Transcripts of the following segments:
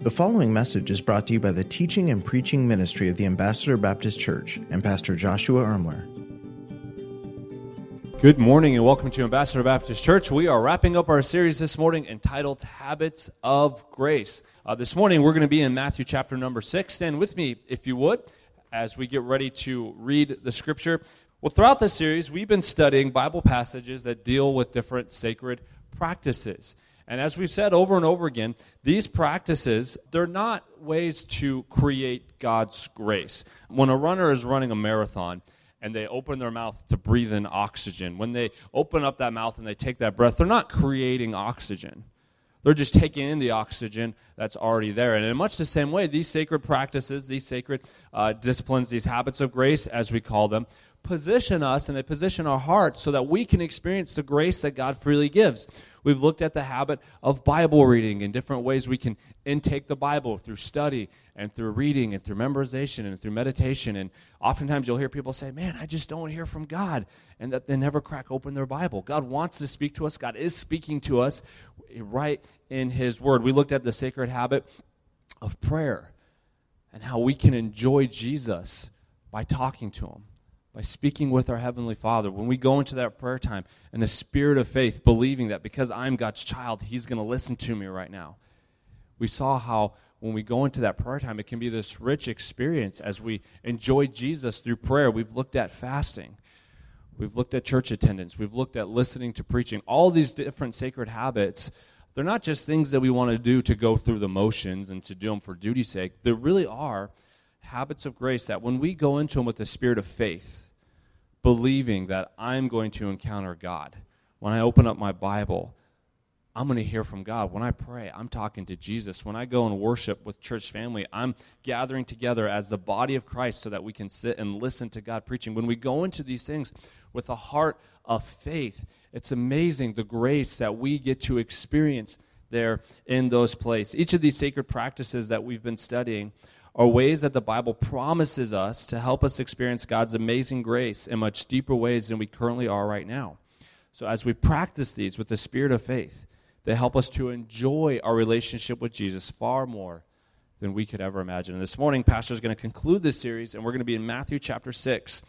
The following message is brought to you by the teaching and preaching ministry of the Ambassador Baptist Church and Pastor Joshua Ermler. Good morning and welcome to Ambassador Baptist Church. We are wrapping up our series this morning entitled Habits of Grace. Uh, this morning we're going to be in Matthew chapter number 6. Stand with me, if you would, as we get ready to read the scripture. Well, throughout this series, we've been studying Bible passages that deal with different sacred practices. And as we've said over and over again, these practices, they're not ways to create God's grace. When a runner is running a marathon, and they open their mouth to breathe in oxygen. When they open up that mouth and they take that breath, they're not creating oxygen. They're just taking in the oxygen that's already there. And in much the same way, these sacred practices, these sacred uh, disciplines, these habits of grace, as we call them, position us and they position our hearts so that we can experience the grace that God freely gives. We've looked at the habit of Bible reading and different ways we can intake the Bible through study and through reading and through memorization and through meditation. And oftentimes you'll hear people say, Man, I just don't hear from God, and that they never crack open their Bible. God wants to speak to us, God is speaking to us right in His Word. We looked at the sacred habit of prayer and how we can enjoy Jesus by talking to Him by speaking with our Heavenly Father. When we go into that prayer time in the spirit of faith, believing that because I'm God's child, He's going to listen to me right now. We saw how when we go into that prayer time, it can be this rich experience as we enjoy Jesus through prayer. We've looked at fasting. We've looked at church attendance. We've looked at listening to preaching. All these different sacred habits, they're not just things that we want to do to go through the motions and to do them for duty's sake. They really are habits of grace that when we go into them with the spirit of faith, believing that I'm going to encounter God. When I open up my Bible, I'm going to hear from God. When I pray, I'm talking to Jesus. When I go and worship with church family, I'm gathering together as the body of Christ so that we can sit and listen to God preaching. When we go into these things with a heart of faith, it's amazing the grace that we get to experience there in those places. Each of these sacred practices that we've been studying are ways that the Bible promises us to help us experience God's amazing grace in much deeper ways than we currently are right now. So, as we practice these with the spirit of faith, they help us to enjoy our relationship with Jesus far more than we could ever imagine. And this morning, Pastor is going to conclude this series, and we're going to be in Matthew chapter 6,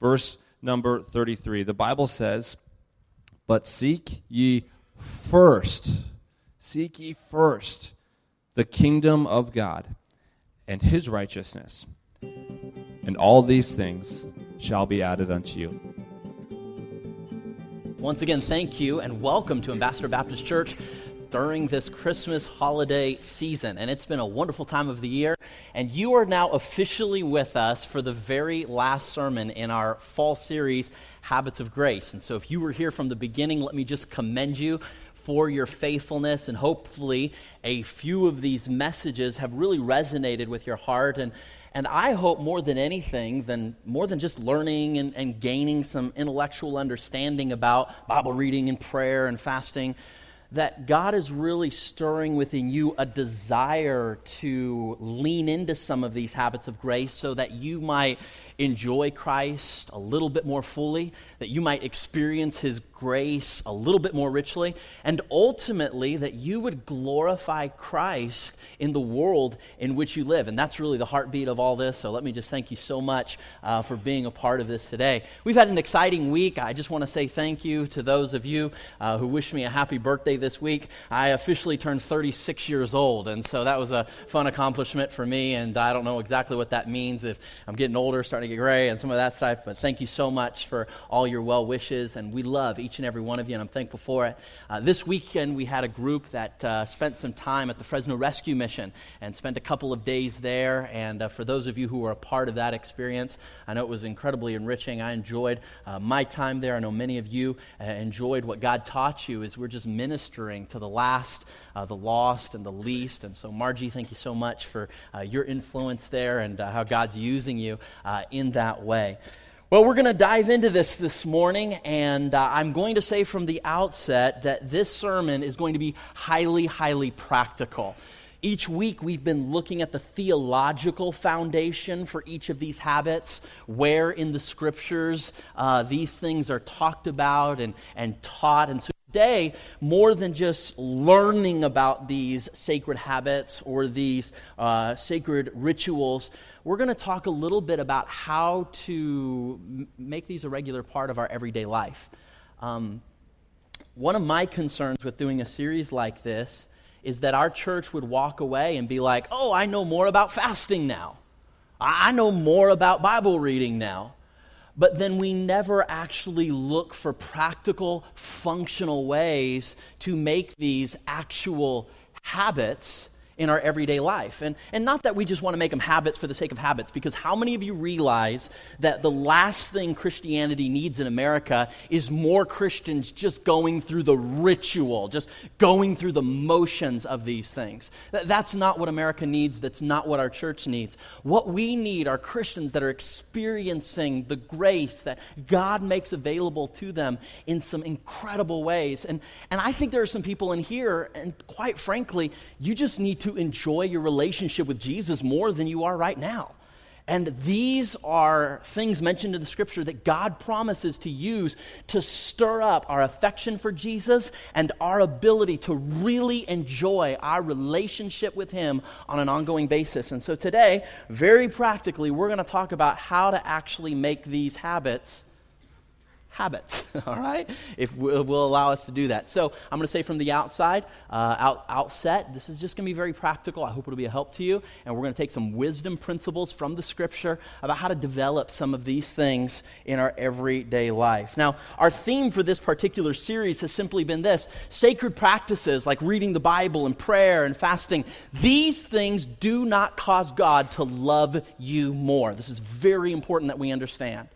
verse number 33. The Bible says, But seek ye first, seek ye first the kingdom of God and his righteousness, and all these things shall be added unto you. Once again, thank you and welcome to Ambassador Baptist Church during this Christmas holiday season. And it's been a wonderful time of the year. And you are now officially with us for the very last sermon in our fall series, Habits of Grace. And so if you were here from the beginning, let me just commend you for your faithfulness. And hopefully, a few of these messages have really resonated with your heart. And, and I hope more than anything, than more than just learning and, and gaining some intellectual understanding about Bible reading and prayer and fasting, that God is really stirring within you a desire to lean into some of these habits of grace so that you might enjoy Christ a little bit more fully, that you might experience His grace a little bit more richly, and ultimately that you would glorify Christ in the world in which you live. And that's really the heartbeat of all this. So let me just thank you so much uh, for being a part of this today. We've had an exciting week. I just want to say thank you to those of you uh, who wished me a happy birthday this week. I officially turned 36 years old, and so that was a fun accomplishment for me. And I don't know exactly what that means if I'm getting older, starting to get gray, and some of that stuff. But thank you so much for all your well wishes, and we love each and every one of you, and I'm thankful for it. Uh, this weekend, we had a group that uh, spent some time at the Fresno Rescue Mission and spent a couple of days there. And uh, for those of you who were a part of that experience, I know it was incredibly enriching. I enjoyed uh, my time there. I know many of you uh, enjoyed what God taught you as we're just ministering to the last, uh, the lost, and the least. And so, Margie, thank you so much for your influence there and how God's using you in that way. Well, we're going to dive into this this morning, and uh, I'm going to say from the outset that this sermon is going to be highly, highly practical. Each week, we've been looking at the theological foundation for each of these habits, where in the scriptures uh, these things are talked about and, and taught. And so today, more than just learning about these sacred habits or these uh, sacred rituals, we're going to talk a little bit about how to m- make these a regular part of our everyday life. Um, one of my concerns with doing a series like this is that our church would walk away and be like, oh, I know more about fasting now. I know more about Bible reading now. But then we never actually look for practical, functional ways to make these actual habits in our everyday life. And, and not that we just want to make them habits for the sake of habits, because how many of you realize that the last thing Christianity needs in America is more Christians just going through the ritual, just going through the motions of these things? That's not what America needs. That's not what our church needs. What we need are Christians that are experiencing the grace that God makes available to them in some incredible ways. And, and I think there are some people in here, and quite frankly, you just need to to enjoy your relationship with Jesus more than you are right now. And these are things mentioned in the scripture that God promises to use to stir up our affection for Jesus and our ability to really enjoy our relationship with Him on an ongoing basis. And so today, very practically, we're going to talk about how to actually make these habits habits, all right? If will, will allow us to do that. So I'm going to say from the outside, uh, out, outset, this is just going to be very practical. I hope it'll be a help to you. And we're going to take some wisdom principles from the scripture about how to develop some of these things in our everyday life. Now, our theme for this particular series has simply been this sacred practices like reading the Bible and prayer and fasting. These things do not cause God to love you more. This is very important that we understand.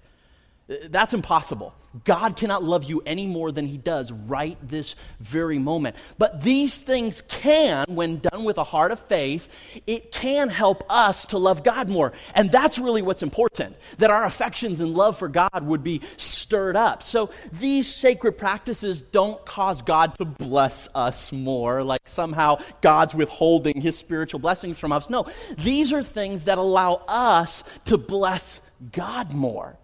That's impossible. God cannot love you any more than he does right this very moment. But these things can, when done with a heart of faith, it can help us to love God more. And that's really what's important, that our affections and love for God would be stirred up. So these sacred practices don't cause God to bless us more, like somehow God's withholding his spiritual blessings from us. No, these are things that allow us to bless God more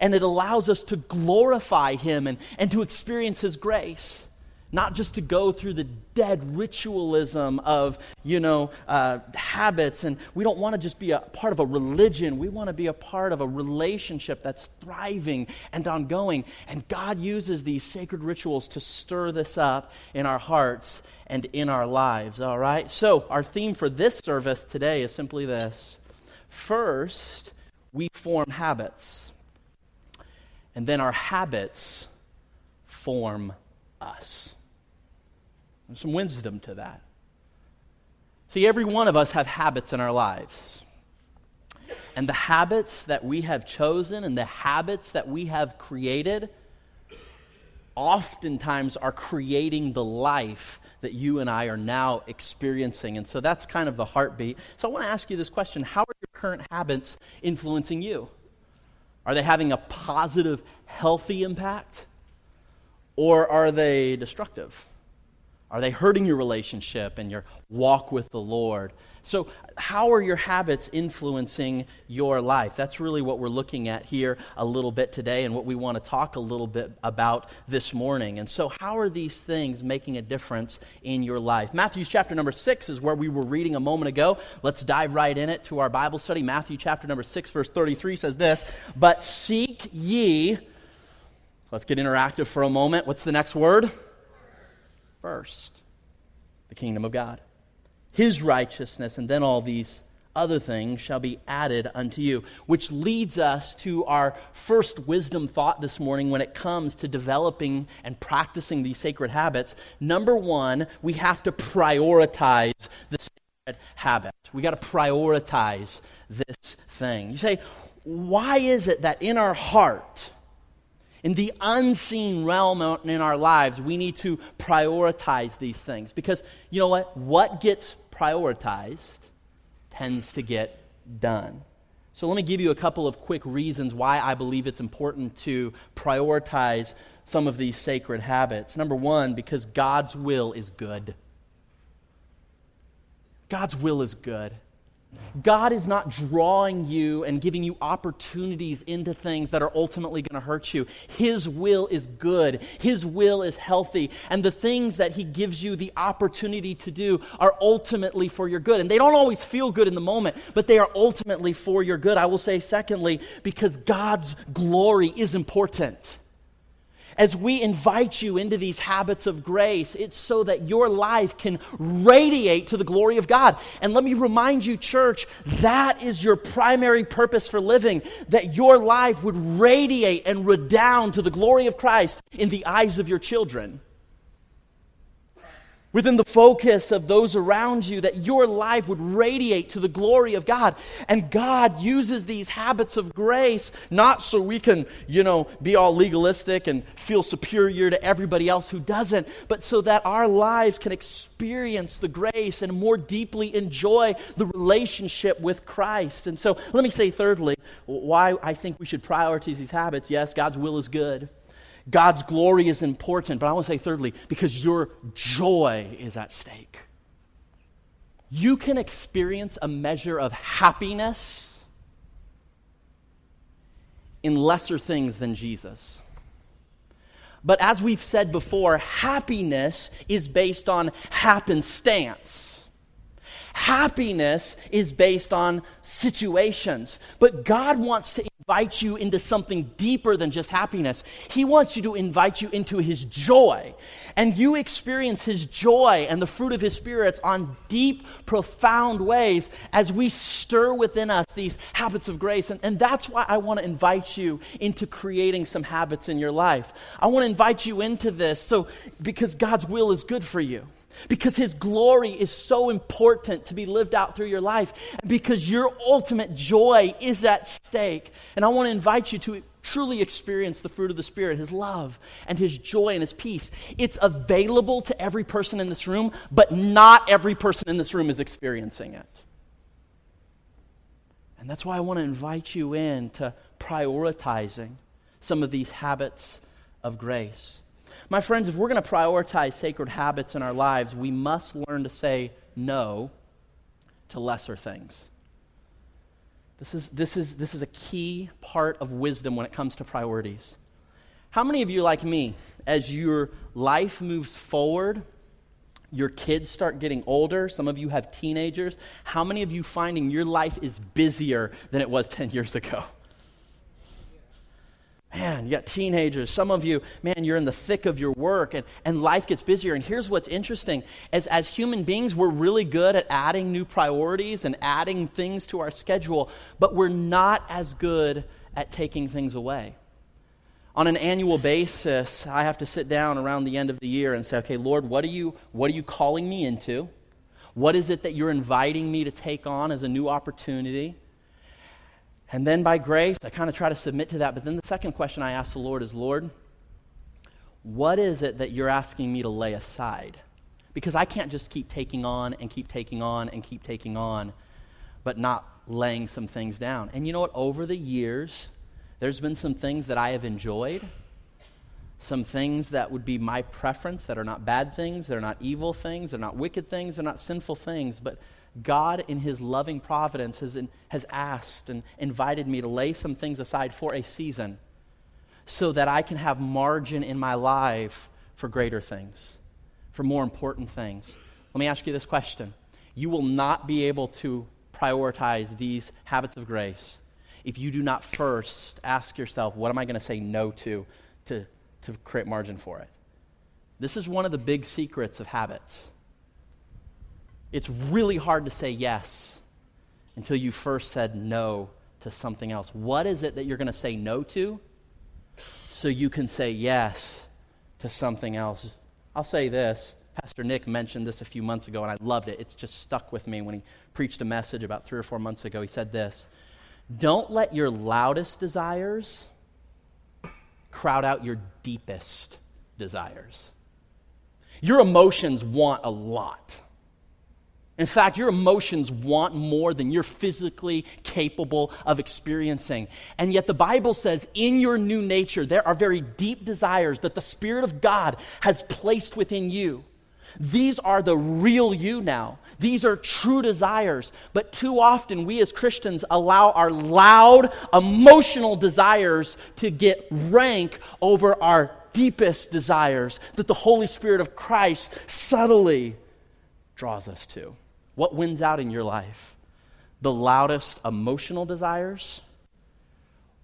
and it allows us to glorify Him and, and to experience His grace. Not just to go through the dead ritualism of, you know, uh, habits. And we don't want to just be a part of a religion. We want to be a part of a relationship that's thriving and ongoing. And God uses these sacred rituals to stir this up in our hearts and in our lives, all right? So, our theme for this service today is simply this First, we form habits and then our habits form us. There's some wisdom to that. See, every one of us have habits in our lives. And the habits that we have chosen and the habits that we have created oftentimes are creating the life that you and I are now experiencing. And so that's kind of the heartbeat. So I want to ask you this question How are your current habits influencing you? Are they having a positive, healthy impact? Or are they destructive? Are they hurting your relationship and your walk with the Lord? So, how are your habits influencing your life? That's really what we're looking at here a little bit today and what we want to talk a little bit about this morning. And so, how are these things making a difference in your life? Matthew's chapter number 6 is where we were reading a moment ago. Let's dive right in it to our Bible study. Matthew chapter number 6, verse 33 says this But seek ye, let's get interactive for a moment. What's the next word? First, the kingdom of God his righteousness, and then all these other things shall be added unto you. Which leads us to our first wisdom thought this morning when it comes to developing and practicing these sacred habits. Number one, we have to prioritize the sacred habit. We got to prioritize this thing. You say, why is it that in our heart, in the unseen realm in our lives, we need to prioritize these things? Because you know what? What gets prioritized tends to get done. So let me give you a couple of quick reasons why I believe it's important to prioritize some of these sacred habits. Number one, because God's will is good. God's will is good. God is not drawing you and giving you opportunities into things that are ultimately going to hurt you. His will is good, His will is healthy, and the things that He gives you the opportunity to do are ultimately for your good. And they don't always feel good in the moment, but they are ultimately for your good. I will say, secondly, because God's glory is important as we invite you into these habits of grace, it's so that your life can radiate to the glory of God. And let me remind you, church, that is your primary purpose for living, that your life would radiate and redound to the glory of Christ in the eyes of your children within the focus of those around you, that your life would radiate to the glory of God. And God uses these habits of grace not so we can, you know, be all legalistic and feel superior to everybody else who doesn't, but so that our lives can experience the grace and more deeply enjoy the relationship with Christ. And so let me say, thirdly, why I think we should prioritize these habits. Yes, God's will is good. God's glory is important, but I want to say, thirdly, because your joy is at stake. You can experience a measure of happiness in lesser things than Jesus. But as we've said before, happiness is based on happenstance. Happiness is based on situations. But God wants to invite you into something deeper than just happiness. He wants you to invite you into His joy. And you experience His joy and the fruit of His spirits on deep, profound ways as we stir within us these habits of grace. And, and that's why I want to invite you into creating some habits in your life. I want to invite you into this so because God's will is good for you because His glory is so important to be lived out through your life, because your ultimate joy is at stake. And I want to invite you to truly experience the fruit of the Spirit, His love and His joy and His peace. It's available to every person in this room, but not every person in this room is experiencing it. And that's why I want to invite you in to prioritizing some of these habits of grace. My friends, if we're going to prioritize sacred habits in our lives, we must learn to say no to lesser things. This is, this, is, this is a key part of wisdom when it comes to priorities. How many of you, like me, as your life moves forward, your kids start getting older, some of you have teenagers, how many of you finding your life is busier than it was 10 years ago? Man, you got teenagers. Some of you, man, you're in the thick of your work and, and life gets busier. And here's what's interesting as, as human beings, we're really good at adding new priorities and adding things to our schedule, but we're not as good at taking things away. On an annual basis, I have to sit down around the end of the year and say, okay, Lord, what are you, what are you calling me into? What is it that you're inviting me to take on as a new opportunity? And then by grace, I kind of try to submit to that. But then the second question I ask the Lord is Lord, what is it that you're asking me to lay aside? Because I can't just keep taking on and keep taking on and keep taking on, but not laying some things down. And you know what? Over the years, there's been some things that I have enjoyed, some things that would be my preference that are not bad things, they're not evil things, they're not wicked things, they're not sinful things, but God, in His loving providence, has, in, has asked and invited me to lay some things aside for a season so that I can have margin in my life for greater things, for more important things. Let me ask you this question You will not be able to prioritize these habits of grace if you do not first ask yourself, What am I going to say no to, to to create margin for it? This is one of the big secrets of habits it's really hard to say yes until you first said no to something else. What is it that you're going to say no to so you can say yes to something else? I'll say this. Pastor Nick mentioned this a few months ago, and I loved it. It's just stuck with me when he preached a message about three or four months ago. He said this Don't let your loudest desires crowd out your deepest desires. Your emotions want a lot. In fact, your emotions want more than you're physically capable of experiencing. And yet, the Bible says in your new nature, there are very deep desires that the Spirit of God has placed within you. These are the real you now. These are true desires. But too often, we as Christians allow our loud, emotional desires to get rank over our deepest desires that the Holy Spirit of Christ subtly draws us to. What wins out in your life? The loudest emotional desires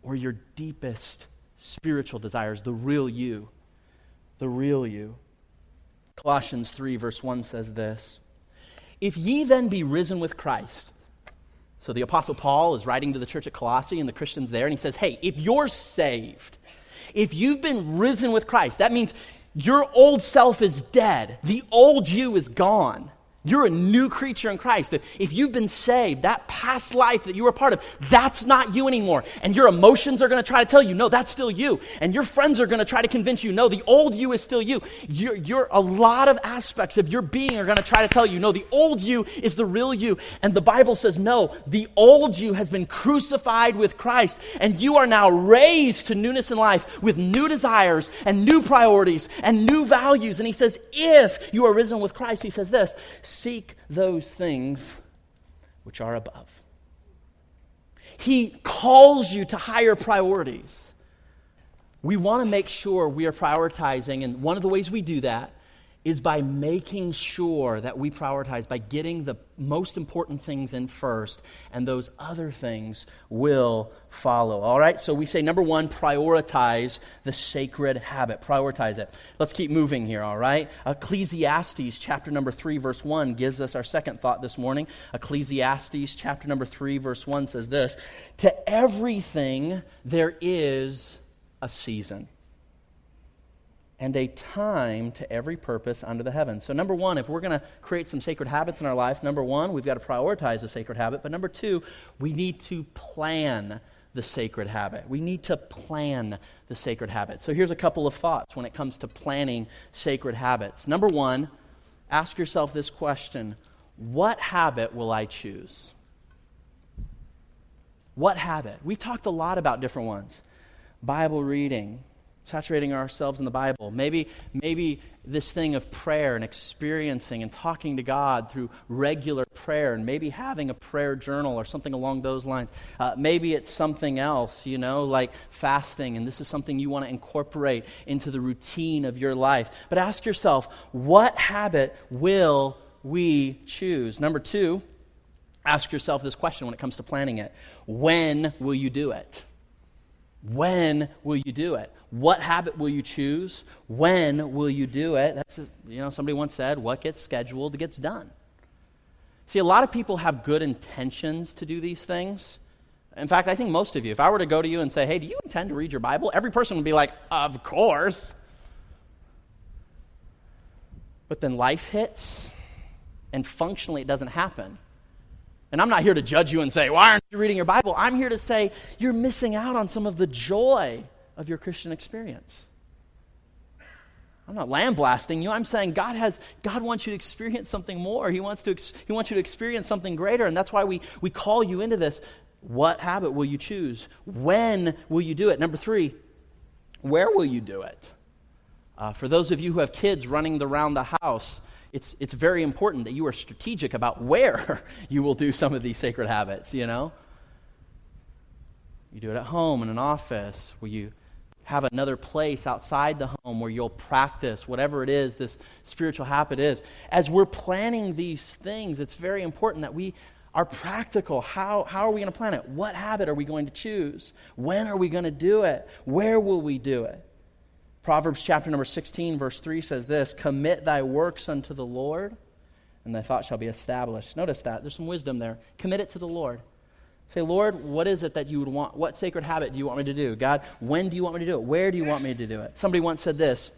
or your deepest spiritual desires, the real you? The real you. Colossians 3, verse 1 says this If ye then be risen with Christ, so the Apostle Paul is writing to the church at Colossae and the Christians there, and he says, Hey, if you're saved, if you've been risen with Christ, that means your old self is dead, the old you is gone. You're a new creature in Christ. If you've been saved, that past life that you were part of, that's not you anymore. And your emotions are going to try to tell you, no, that's still you. And your friends are going to try to convince you, no, the old you is still you. You're, you're a lot of aspects of your being are going to try to tell you, no, the old you is the real you. And the Bible says, no, the old you has been crucified with Christ. And you are now raised to newness in life with new desires and new priorities and new values. And he says, if you are risen with Christ, he says this seek those things which are above. He calls you to higher priorities. We want to make sure we are prioritizing, and one of the ways we do that is by making sure that we prioritize, by getting the most important things in first, and those other things will follow. All right? So we say, number one, prioritize the sacred habit. Prioritize it. Let's keep moving here, all right? Ecclesiastes chapter number three, verse one gives us our second thought this morning. Ecclesiastes chapter number three, verse one says this To everything there is a season and a time to every purpose under the heavens. So, number one, if we're going to create some sacred habits in our life, number one, we've got to prioritize the sacred habit. But number two, we need to plan the sacred habit. We need to plan the sacred habit. So, here's a couple of thoughts when it comes to planning sacred habits. Number one, ask yourself this question What habit will I choose? What habit? We've talked a lot about different ones Bible reading, saturating ourselves in the Bible. Maybe, maybe this thing of prayer and experiencing and talking to God through regular prayer, and maybe having a prayer journal or something along those lines. Uh, maybe it's something else, you know, like fasting, and this is something you want to incorporate into the routine of your life. But ask yourself, what habit will we choose? Number two, ask yourself this question when it comes to planning it when will you do it? When will you do it? What habit will you choose? When will you do it? That's, you know, somebody once said, what gets scheduled gets done. See, a lot of people have good intentions to do these things. In fact, I think most of you, if I were to go to you and say, hey, do you intend to read your Bible? Every person would be like, of course. But then life hits, and functionally it doesn't happen. And I'm not here to judge you and say, why aren't you reading your Bible? I'm here to say, you're missing out on some of the joy of your Christian experience. I'm not lambasting you. I'm saying God has God wants you to experience something more. He wants to he wants you to experience something greater, and that's why we we call you into this. What habit will you choose? When will you do it? Number three, where will you do it? Uh, for those of you who have kids running around the house, it's, it's very important that you are strategic about where you will do some of these sacred habits, you know? You do it at home, in an office, where you have another place outside the home where you'll practice whatever it is this spiritual habit is. As we're planning these things, it's very important that we are practical. How, how are we going to plan it? What habit are we going to choose? When are we going to do it? Where will we do it? Proverbs chapter number 16, verse 3 says this Commit thy works unto the Lord, and thy thought shall be established. Notice that. There's some wisdom there. Commit it to the Lord. Say, Lord, what is it that you would want? What sacred habit do you want me to do? God, when do you want me to do it? Where do you want me to do it? Somebody once said this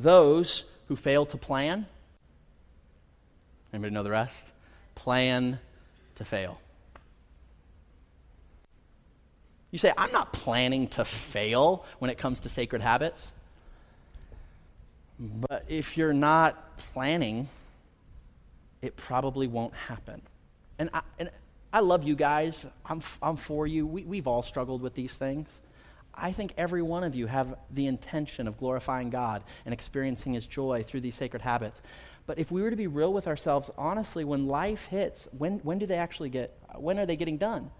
Those who fail to plan, anybody know the rest? Plan to fail. You say, I'm not planning to fail when it comes to sacred habits. But if you're not planning, it probably won't happen. And I, and I love you guys. I'm, I'm for you. We, we've all struggled with these things. I think every one of you have the intention of glorifying God and experiencing His joy through these sacred habits. But if we were to be real with ourselves, honestly, when life hits, when, when do they actually get, when are they getting done?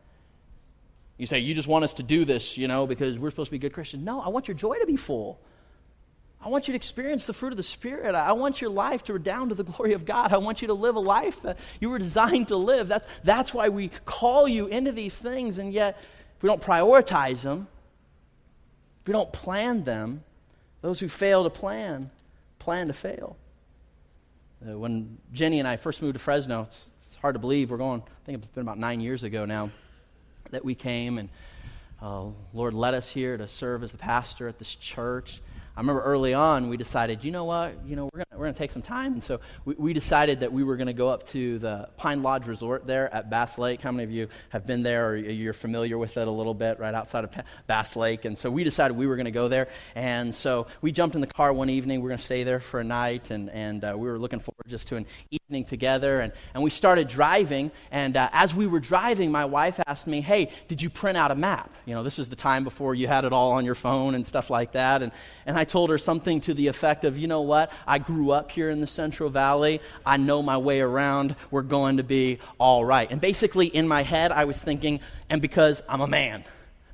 You say, you just want us to do this, you know, because we're supposed to be good Christians. No, I want your joy to be full. I want you to experience the fruit of the Spirit. I want your life to redound to the glory of God. I want you to live a life that you were designed to live. That's, that's why we call you into these things, and yet, if we don't prioritize them, if we don't plan them, those who fail to plan, plan to fail. Uh, when Jenny and I first moved to Fresno, it's, it's, hard to believe. We're going, I think it's been about nine years ago now that we came, and uh, Lord led us here to serve as the pastor at this church. I remember early on we decided, you know what, you know, we're gonna, we're gonna take some time, and so we, we decided that we were gonna go up to the Pine Lodge Resort there at Bass Lake. How many of you have been there, or you're familiar with it a little bit, right outside of Bass Lake? And so we decided we were gonna go there, and so we jumped in the car one evening. We we're gonna stay there for a night, and and uh, we were looking forward just to an evening together, and and we started driving, and uh, as we were driving, my wife asked me, hey, did you print out a map? You know, this is the time before you had it all on your phone and stuff like that, and and I told her something to the effect of, you know what? I grew up here in the Central Valley. I know my way around. We're going to be all right. And basically, in my head, I was thinking, and because I'm a man,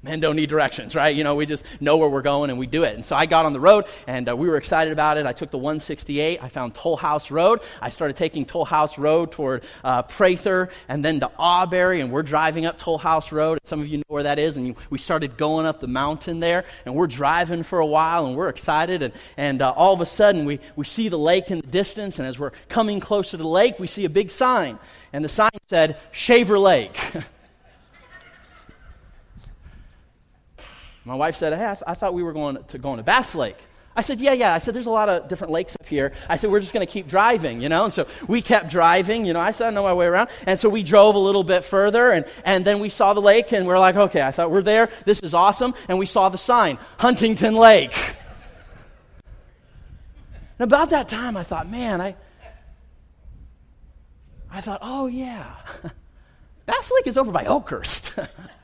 men don't need directions, right? You know, we just know where we're going and we do it. And so I got on the road and uh, we were excited about it. I took the 168. I found Toll House Road. I started taking Toll House Road toward uh, Prather and then to Auberry. And we're driving up Toll House Road. Some of you know where that is. And we started going up the mountain there and we're driving for a while and we're excited. And, and uh, all of a sudden we, we see the lake in the distance. And as we're coming closer to the lake, we see a big sign. And the sign said Shaver Lake. My wife said, hey, I, th- I thought we were going to going to Bass Lake. I said, yeah, yeah. I said, there's a lot of different lakes up here. I said, we're just going to keep driving, you know? And so we kept driving, you know. I said, I know my way around. And so we drove a little bit further, and, and then we saw the lake, and we're like, okay, I thought we're there. This is awesome. And we saw the sign, Huntington Lake. and about that time, I thought, man, I, I thought, oh, yeah. Bass Lake is over by Oakhurst.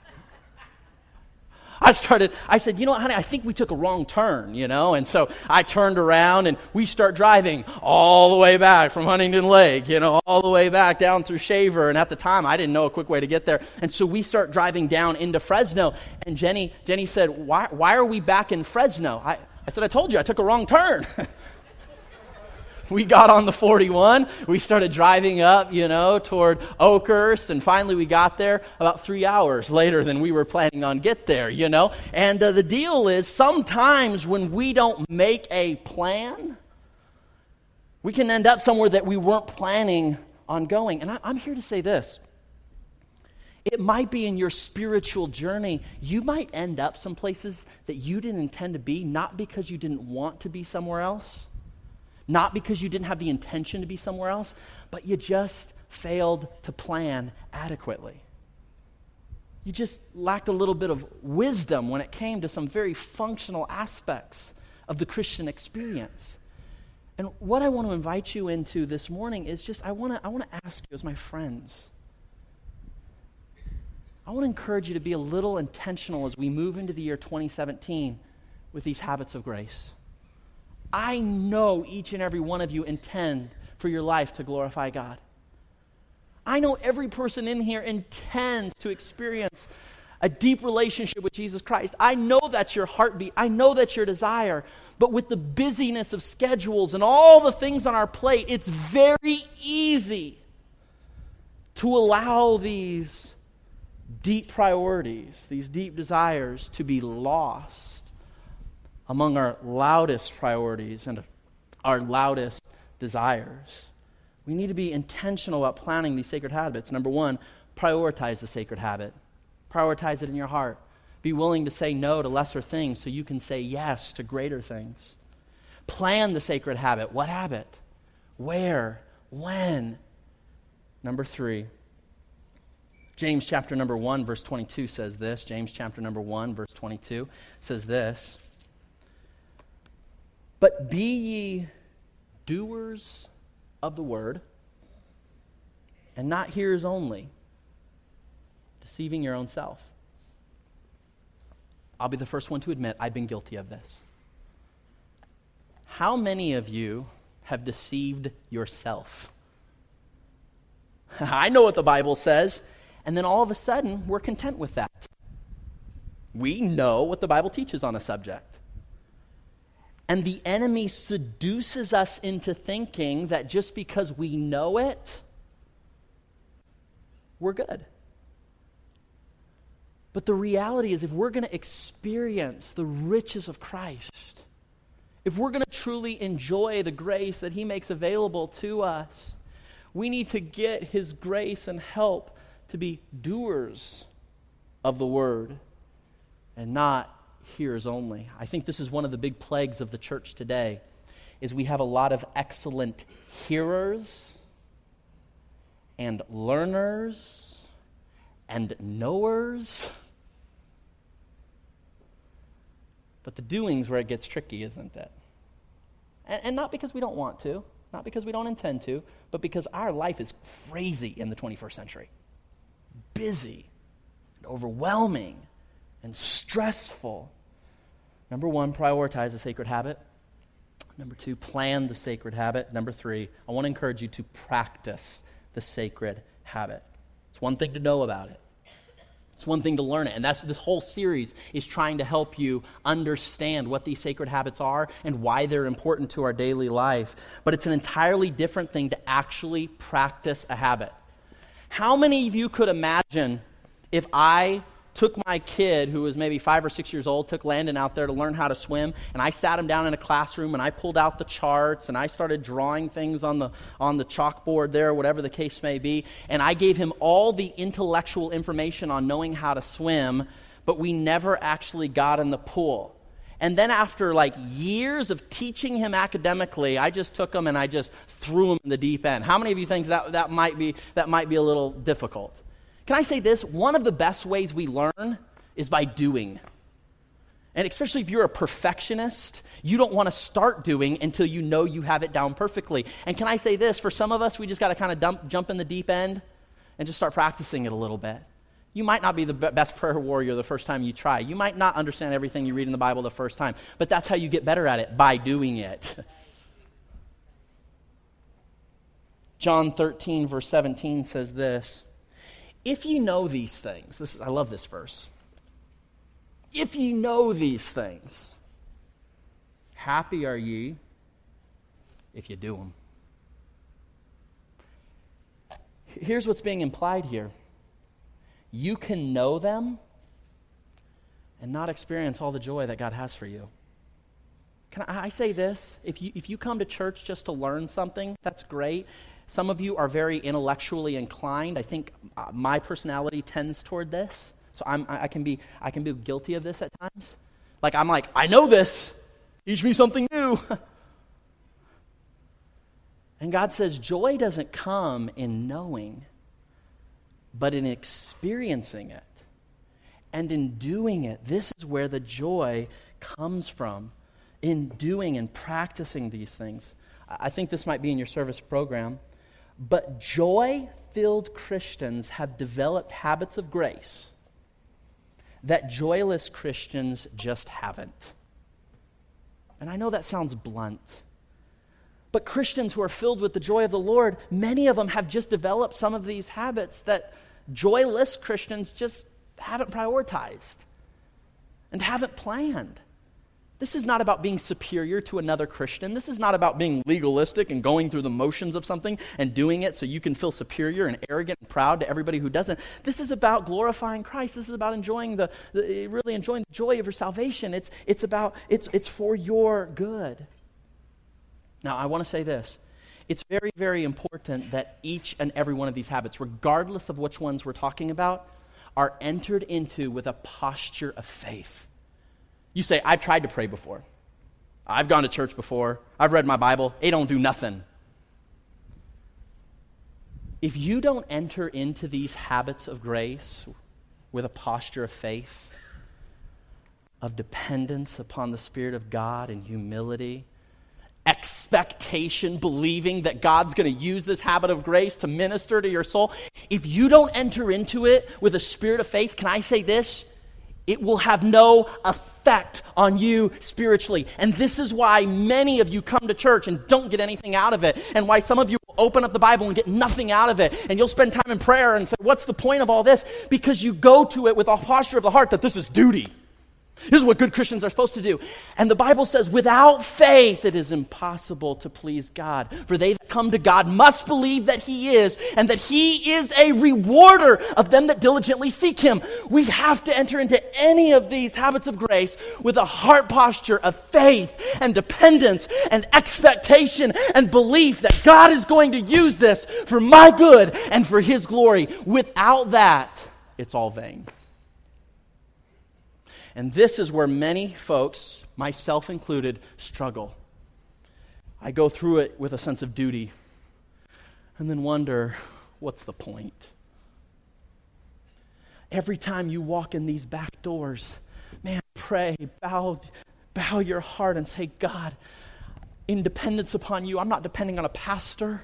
I started, I said, you know what, honey, I think we took a wrong turn, you know? And so I turned around and we start driving all the way back from Huntington Lake, you know, all the way back down through Shaver. And at the time, I didn't know a quick way to get there. And so we start driving down into Fresno. And Jenny, Jenny said, why, why are we back in Fresno? I, I said, I told you, I took a wrong turn. we got on the 41. We started driving up, you know, toward Oakhurst, and finally we got there about three hours later than we were planning on get there, you know. And uh, the deal is sometimes when we don't make a plan, we can end up somewhere that we weren't planning on going. And I, I'm here to say this. It might be in your spiritual journey, you might end up some places that you didn't intend to be, not because you didn't want to be somewhere else, not because you didn't have the intention to be somewhere else, but you just failed to plan adequately. You just lacked a little bit of wisdom when it came to some very functional aspects of the Christian experience. And what I want to invite you into this morning is just I want to I want to ask you as my friends. I want to encourage you to be a little intentional as we move into the year 2017 with these habits of grace. I know each and every one of you intend for your life to glorify God. I know every person in here intends to experience a deep relationship with Jesus Christ. I know that's your heartbeat. I know that's your desire. But with the busyness of schedules and all the things on our plate, it's very easy to allow these deep priorities, these deep desires to be lost among our loudest priorities and our loudest desires. We need to be intentional about planning these sacred habits. Number one, prioritize the sacred habit, prioritize it in your heart. Be willing to say no to lesser things so you can say yes to greater things. Plan the sacred habit. What habit? Where? When? Number three, James chapter number 1, verse 22 says this. James chapter number 1, verse 22 says this. But be ye doers of the word, and not hearers only, deceiving your own self. I'll be the first one to admit I've been guilty of this. How many of you have deceived yourself? I know what the Bible says, and then all of a sudden we're content with that. We know what the Bible teaches on a subject. And the enemy seduces us into thinking that just because we know it, we're good. But the reality is, if we're going to experience the riches of Christ, if we're going to truly enjoy the grace that He makes available to us, we need to get His grace and help to be doers of the Word and not hearers only. I think this is one of the big plagues of the church today is we have a lot of excellent hearers and learners and knowers. But the doing's where it gets tricky, isn't it? And, and, not because we don't want to, not because we don't intend to, but because our life is crazy in the 21st century. Busy, and overwhelming, and stressful. Number one, prioritize the sacred habit. Number two, plan the sacred habit. Number three, I want to encourage you to practice the sacred habit. It's one thing to know about it. It's one thing to learn it. And that's this whole series is trying to help you understand what these sacred habits are and why they're important to our daily life. But it's an entirely different thing to actually practice a habit. How many of you could imagine if I took my kid, who was maybe five or six years old, took Landon out there to learn how to swim, and I sat him down in a classroom and I pulled out the charts and I started drawing things on the, on the chalkboard there, whatever the case may be, and I gave him all the intellectual information on knowing how to swim, but we never actually got in the pool. And then after like years of teaching him academically, I just took him and I just threw him in the deep end. How many of you think that, that, might, be, that might be a little difficult? Can I say this? One of the best ways we learn is by doing. And especially if you're a perfectionist, you don't want to start doing until you know you have it down perfectly. And can I say this? For some of us, we just got to kind of jump in the deep end and just start practicing it a little bit. You might not be the best prayer warrior the first time you try. You might not understand everything you read in the Bible the first time, but that's how you get better at it by doing it. John 13, verse 17 says this if you know these things, this, I love this verse. If you know these things, happy are ye if you do them. Here's what's being implied here you can know them and not experience all the joy that God has for you. Can I, I say this? If you, if you come to church just to learn something, that's great. Some of you are very intellectually inclined. I think uh, my personality tends toward this. So I'm, I, can be, I can be guilty of this at times. Like, I'm like, I know this. Teach me something new. and God says, joy doesn't come in knowing, but in experiencing it. And in doing it, this is where the joy comes from. In doing and practicing these things. I think this might be in your service program. But joy filled Christians have developed habits of grace that joyless Christians just haven't. And I know that sounds blunt. But Christians who are filled with the joy of the Lord, many of them have just developed some of these habits that joyless Christians just haven't prioritized and haven't planned. This is not about being superior to another Christian. This is not about being legalistic and going through the motions of something and doing it so you can feel superior and arrogant and proud to everybody who doesn't. This is about glorifying Christ. This is about enjoying the, the really enjoying the joy of your salvation. It's, it's about, it's, it's for your good. Now, I want to say this. It's very, very important that each and every one of these habits, regardless of which ones we're talking about, are entered into with a posture of faith. You say, I've tried to pray before. I've gone to church before. I've read my Bible. It don't do nothing. If you don't enter into these habits of grace with a posture of faith, of dependence upon the Spirit of God and humility, expectation, believing that God's going to use this habit of grace to minister to your soul, if you don't enter into it with a spirit of faith, can I say this? It will have no effect on you spiritually. And this is why many of you come to church and don't get anything out of it, and why some of you open up the Bible and get nothing out of it. And you'll spend time in prayer and say, What's the point of all this? Because you go to it with a posture of the heart that this is duty. This is what good Christians are supposed to do. And the Bible says, without faith, it is impossible to please God. For they that come to God must believe that He is, and that He is a rewarder of them that diligently seek Him. We have to enter into any of these habits of grace with a heart posture of faith and dependence and expectation and belief that God is going to use this for my good and for His glory. Without that, it's all vain. And this is where many folks, myself included, struggle. I go through it with a sense of duty and then wonder what's the point? Every time you walk in these back doors, man, pray, bow, bow your heart and say, God, in dependence upon you, I'm not depending on a pastor.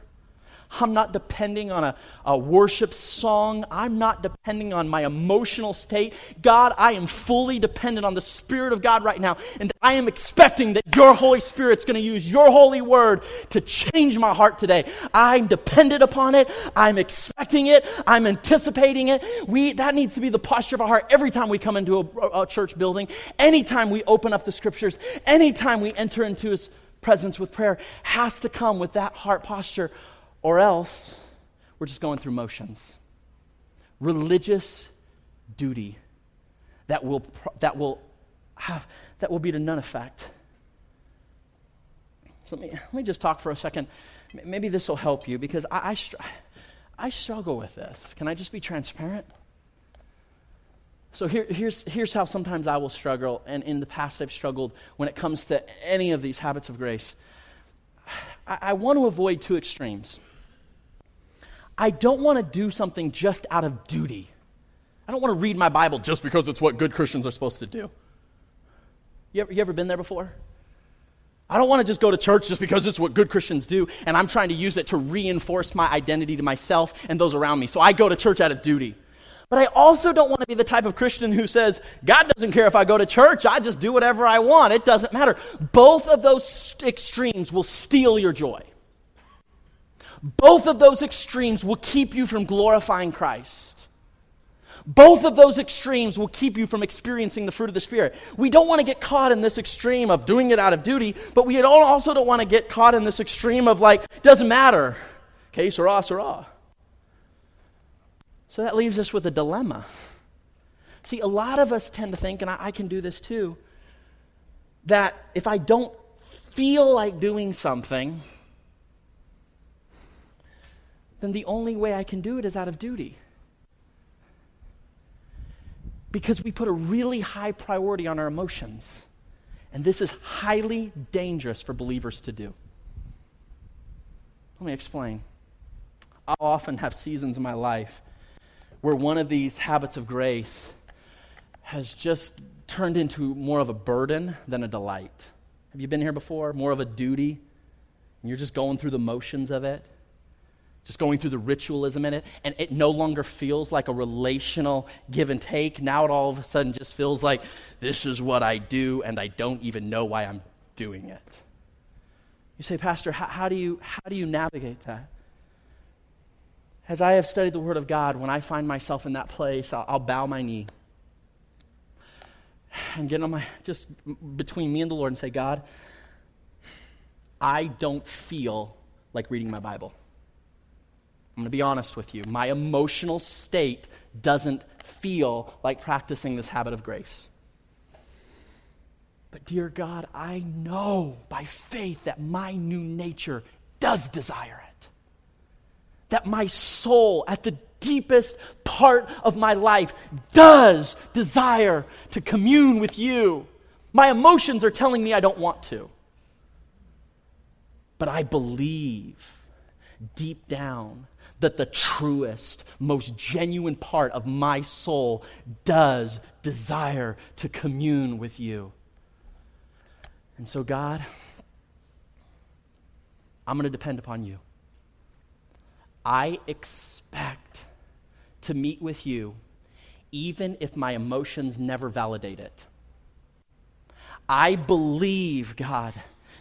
I'm not depending on a, a worship song. I'm not depending on my emotional state. God, I am fully dependent on the Spirit of God right now. And I am expecting that your Holy Spirit's going to use your holy word to change my heart today. I'm dependent upon it. I'm expecting it. I'm anticipating it. We, that needs to be the posture of our heart every time we come into a, a church building, anytime we open up the scriptures, anytime we enter into his presence with prayer, has to come with that heart posture or else we're just going through motions. Religious duty that will, that will, have, that will be to none effect. So let me, let me just talk for a second. Maybe this will help you because I, I, str- I struggle with this. Can I just be transparent? So here, here's, here's how sometimes I will struggle, and in the past I've struggled when it comes to any of these habits of grace. I, I want to avoid two extremes. I don't want to do something just out of duty. I don't want to read my Bible just because it's what good Christians are supposed to do. You ever, you ever been there before? I don't want to just go to church just because it's what good Christians do, and I'm trying to use it to reinforce my identity to myself and those around me. So I go to church out of duty. But I also don't want to be the type of Christian who says, God doesn't care if I go to church, I just do whatever I want. It doesn't matter. Both of those extremes will steal your joy. Both of those extremes will keep you from glorifying Christ. Both of those extremes will keep you from experiencing the fruit of the Spirit. We don't want to get caught in this extreme of doing it out of duty, but we also don't want to get caught in this extreme of like, doesn't matter. Okay, sarah, sarah. So that leaves us with a dilemma. See, a lot of us tend to think, and I, I can do this too, that if I don't feel like doing something, then the only way I can do it is out of duty. Because we put a really high priority on our emotions. And this is highly dangerous for believers to do. Let me explain. I'll often have seasons in my life where one of these habits of grace has just turned into more of a burden than a delight. Have you been here before? More of a duty? And you're just going through the motions of it? Just going through the ritualism in it, and it no longer feels like a relational give and take. Now it all of a sudden just feels like this is what I do, and I don't even know why I'm doing it. You say, Pastor, how, how do, you, how do you navigate that? As I have studied the Word of God, when I find myself in that place, I'll, I'll bow my knee and get on my, just between me and the Lord and say, God, I don't feel like reading my Bible. I'm going to be honest with you. My emotional state doesn't feel like practicing this habit of grace. But, dear God, I know by faith that my new nature does desire it. That my soul, at the deepest part of my life, does desire to commune with you. My emotions are telling me I don't want to. But I believe deep down that the truest, most genuine part of my soul does desire to commune with you. And so, God, I'm going to depend upon you. I expect to meet with you even if my emotions never validate it. I believe, God,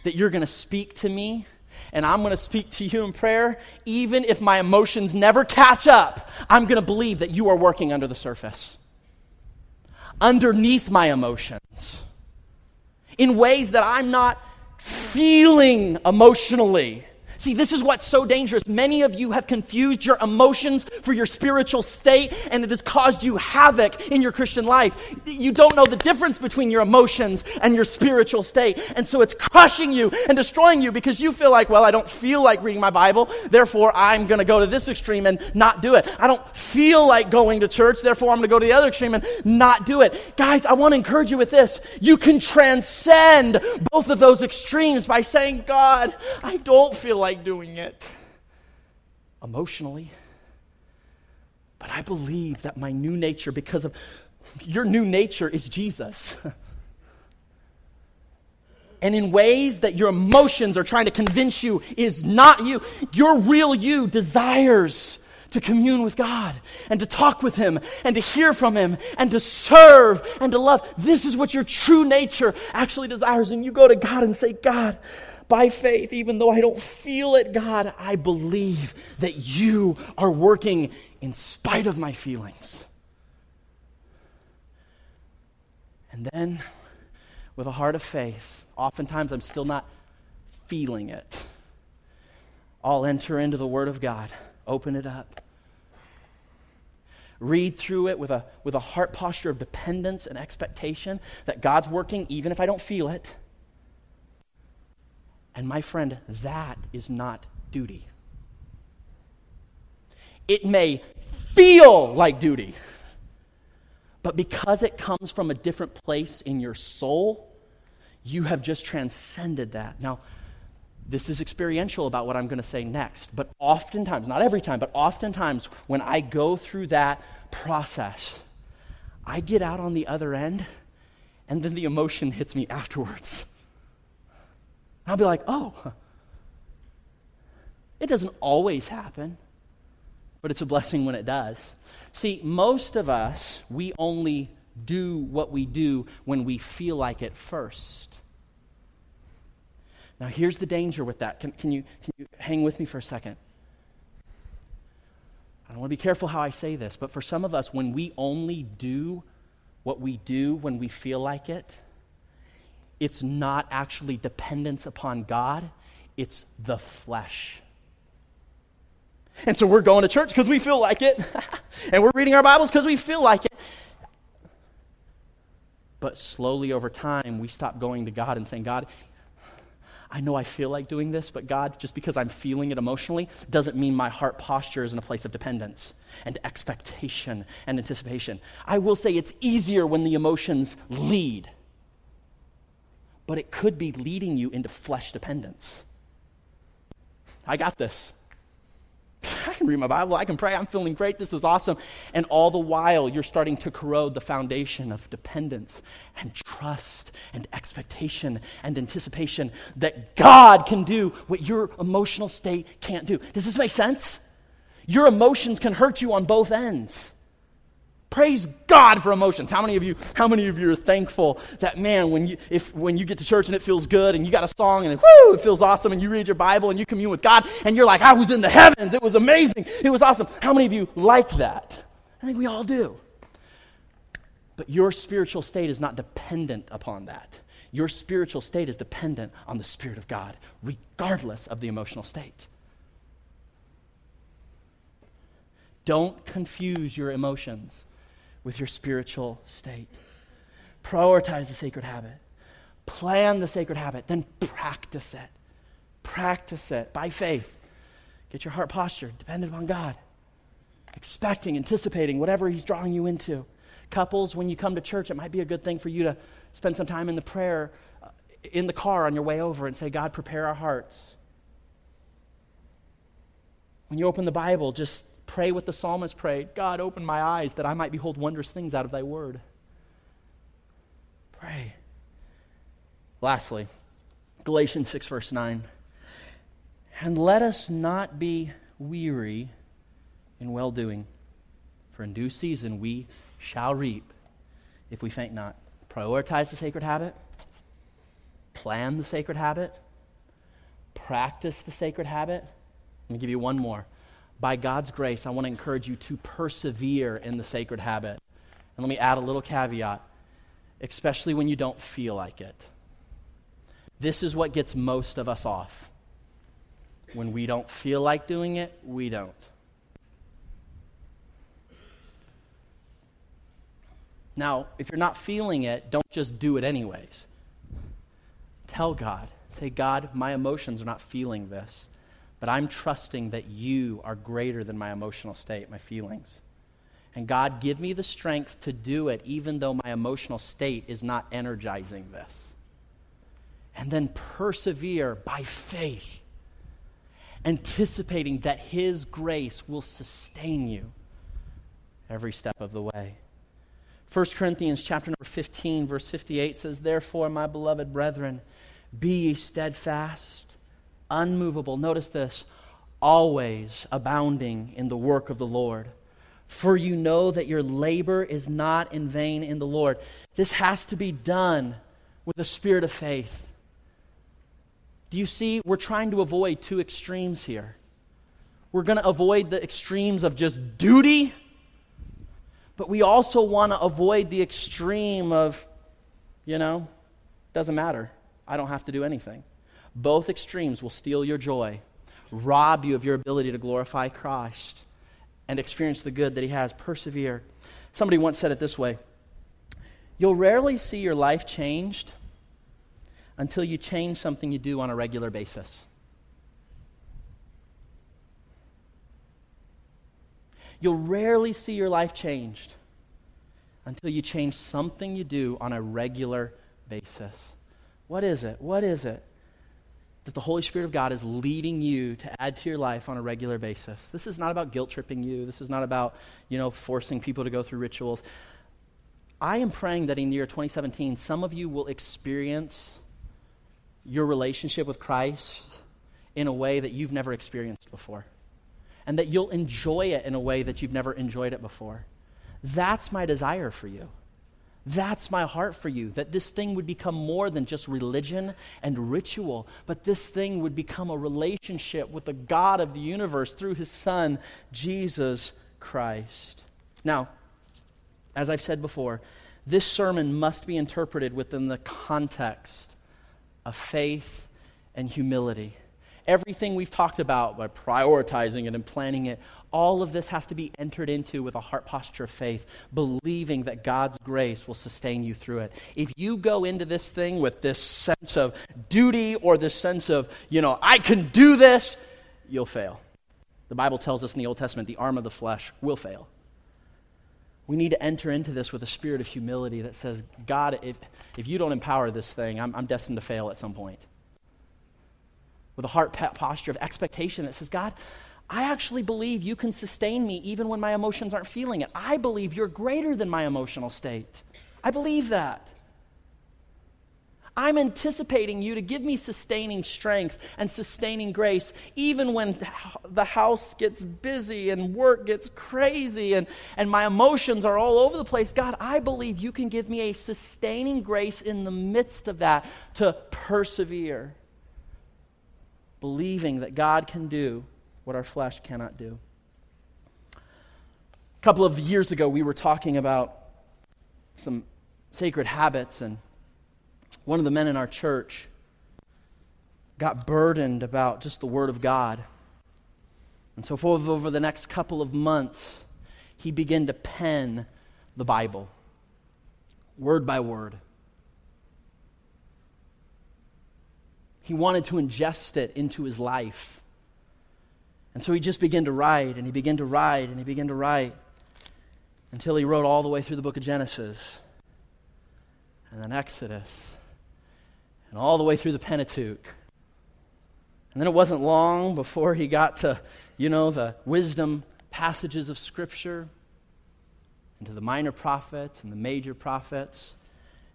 that you're going to speak to me and I'm going to speak to you in prayer, even if my emotions never catch up. I'm going to believe that you are working under the surface, underneath my emotions, in ways that I'm not feeling emotionally. See, this is what's so dangerous. Many of you have confused your emotions for your spiritual state, and it has caused you havoc in your Christian life. You don't know the difference between your emotions and your spiritual state. And so it's crushing you and destroying you because you feel like, well, I don't feel like reading my Bible, therefore I'm going to go to this extreme and not do it. I don't feel like going to church, therefore I'm going to go to the other extreme and not do it. Guys, I want to encourage you with this. You can transcend both of those extremes by saying, God, I don't feel like like doing it emotionally. But I believe that my new nature, because of your new nature, is Jesus. and in ways that your emotions are trying to convince you is not you, your real you desires to commune with God and to talk with Him and to hear from Him and to serve and to love. This is what your true nature actually desires. And you go to God and say, God, by faith, even though I don't feel it, God, I believe that you are working in spite of my feelings. And then, with a heart of faith, oftentimes I'm still not feeling it. I'll enter into the Word of God, open it up, read through it with a, with a heart posture of dependence and expectation that God's working even if I don't feel it and my friend, that is not duty. It may feel like duty, but because it comes from a different place in your soul, you have just transcended that. Now, this is experiential about what I'm going to say next, but oftentimes, not every time, but oftentimes when I go through that process, I get out on the other end, and then the emotion hits me afterwards. I'll be like, oh, it doesn't always happen, but it's a blessing when it does. See, most of us, we only do what we do when we feel like it first. Now, here's the danger with that. Can, can, you, can you hang with me for a second? I don't want to be careful how I say this, but for some of us, when we only do what we do when we feel like it, it's not actually dependence upon God, it's the flesh. And so we're going to church because we feel like it, and we're reading our Bibles because we feel like it. But slowly over time, we stop going to God and saying, God, I know I feel like doing this, but God, just because I'm feeling it emotionally, doesn't mean my heart posture is in a place of dependence and expectation and anticipation. I will say it's easier when the emotions lead but it could be leading you into flesh dependence. I got this. I can read my Bible, I can pray, I'm feeling great, this is awesome. And all the while, you're starting to corrode the foundation of dependence and trust and expectation and anticipation that God can do what your emotional state can't do. Does this make sense? Your emotions can hurt you on both ends. Praise God for emotions. How many of you, how many of you are thankful that man, when you if when you get to church and it feels good and you got a song and whoo, it feels awesome and you read your Bible and you commune with God and you're like, I was in the heavens. It was amazing. It was awesome. How many of you like that? I think we all do. But your spiritual state is not dependent upon that. Your spiritual state is dependent on the Spirit of God, regardless of the emotional state. Don't confuse your emotions with your spiritual state. Prioritize the sacred habit. Plan the sacred habit, then practice it. Practice it by faith. Get your heart posture dependent on God. Expecting, anticipating whatever He's drawing you into. Couples, when you come to church, it might be a good thing for you to spend some time in the prayer uh, in the car on your way over and say, God, prepare our hearts. When you open the Bible, just Pray what the psalmist prayed God, open my eyes that I might behold wondrous things out of thy word. Pray. Lastly, Galatians 6, verse 9. And let us not be weary in well doing, For in due season we shall reap if we faint not. Prioritize the sacred habit, plan the sacred habit, practice the sacred habit. Let me give you one more. By God's grace, I want to encourage you to persevere in the sacred habit. And let me add a little caveat, especially when you don't feel like it. This is what gets most of us off. When we don't feel like doing it, we don't. Now, if you're not feeling it, don't just do it anyways. Tell God, say, God, my emotions are not feeling this, but I'm trusting that you are greater than my emotional state, my feelings. And God, give me the strength to do it, even though my emotional state is not energizing this. And then persevere by faith, anticipating that His grace will sustain you every step of the way. 1 Corinthians chapter number 15 verse 58 says therefore my beloved brethren be ye steadfast unmovable. Notice this. Always abounding in the work of the Lord. For you know that your labor is not in vain in the Lord. This has to be done with a spirit of faith. Do you see? We're trying to avoid two extremes here. We're going to avoid the extremes of just duty but we also want to avoid the extreme of, you know, doesn't matter. I don't have to do anything. Both extremes will steal your joy, rob you of your ability to glorify Christ and experience the good that He has. Persevere. Somebody once said it this way You'll rarely see your life changed until you change something you do on a regular basis. You'll rarely see your life changed until you change something you do on a regular basis. What is it? What is it that the Holy Spirit of God is leading you to add to your life on a regular basis? This is not about guilt tripping you. This is not about, you know, forcing people to go through rituals. I am praying that in the year 2017, some of you will experience your relationship with Christ in a way that you've never experienced before and that you'll enjoy it in a way that you've never enjoyed it before. That's my desire for you. That's my heart for you, that this thing would become more than just religion and ritual, but this thing would become a relationship with the God of the universe through his Son, Jesus Christ. Now, as I've said before, this sermon must be interpreted within the context of faith and humility everything we've talked about by prioritizing it and planning it, all of this has to be entered into with a heart posture of faith, believing that God's grace will sustain you through it. If you go into this thing with this sense of duty or this sense of, you know, I can do this, you'll fail. The Bible tells us in the Old Testament the arm of the flesh will fail. We need to enter into this with a spirit of humility that says, God, if, if you don't empower this thing, I'm, I'm destined to fail at some point with a heart posture of expectation that says, God, I actually believe you can sustain me even when my emotions aren't feeling it. I believe you're greater than my emotional state. I believe that. I'm anticipating you to give me sustaining strength and sustaining grace, even when the house gets busy and work gets crazy and, and my emotions are all over the place. God, I believe you can give me a sustaining grace in the midst of that to persevere believing that God can do what our flesh cannot do. A couple of years ago, we were talking about some sacred habits, and one of the men in our church got burdened about just the Word of God. And so, for over the next couple of months, he began to pen the Bible, word by word. He wanted to ingest it into his life. And so he just began to write, and he began to write, and he began to write until he wrote all the way through the book of Genesis, and then Exodus, and all the way through the Pentateuch. And then it wasn't long before he got to, you know, the wisdom passages of Scripture, and to the minor prophets and the major prophets.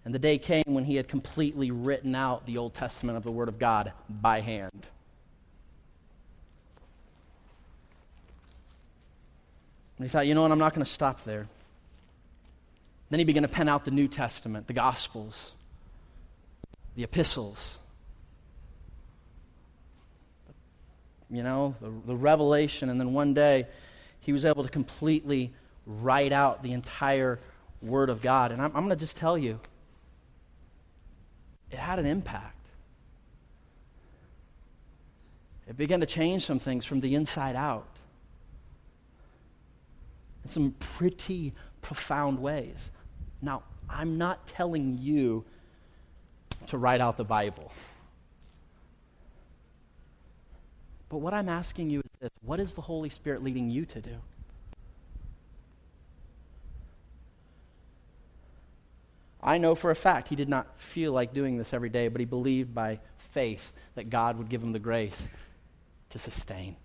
And the day came when he had completely written out the Old Testament of the Word of God by hand. And he thought, you know what, I'm not going to stop there. Then he began to pen out the New Testament, the Gospels, the epistles, you know, the, the revelation. And then one day, he was able to completely write out the entire Word of God. And I'm, I'm going to just tell you, it had an impact. It began to change some things from the inside out in some pretty profound ways. Now, I'm not telling you to write out the Bible. But what I'm asking you is this what is the Holy Spirit leading you to do? I know for a fact he did not feel like doing this every day, but he believed by faith that God would give him the grace to sustain.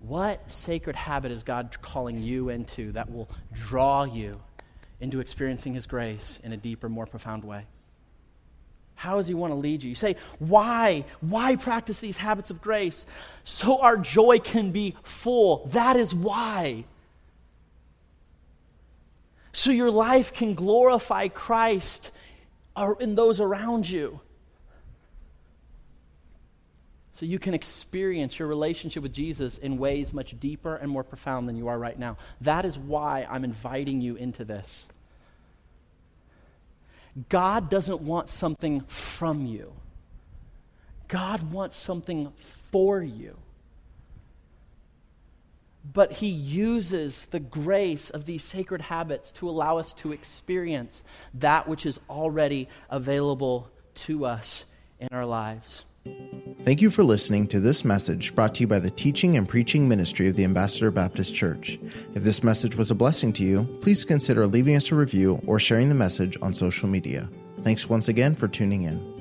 What sacred habit is God calling you into that will draw you into experiencing his grace in a deeper, more profound way? How does he want to lead you? You say, why? Why practice these habits of grace? So our joy can be full. That is why. So your life can glorify Christ in those around you so you can experience your relationship with Jesus in ways much deeper and more profound than you are right now. That is why I'm inviting you into this. God doesn't want something from you, God wants something for you. But he uses the grace of these sacred habits to allow us to experience that which is already available to us in our lives. Thank you for listening to this message brought to you by the teaching and preaching ministry of the Ambassador Baptist Church. If this message was a blessing to you, please consider leaving us a review or sharing the message on social media. Thanks once again for tuning in.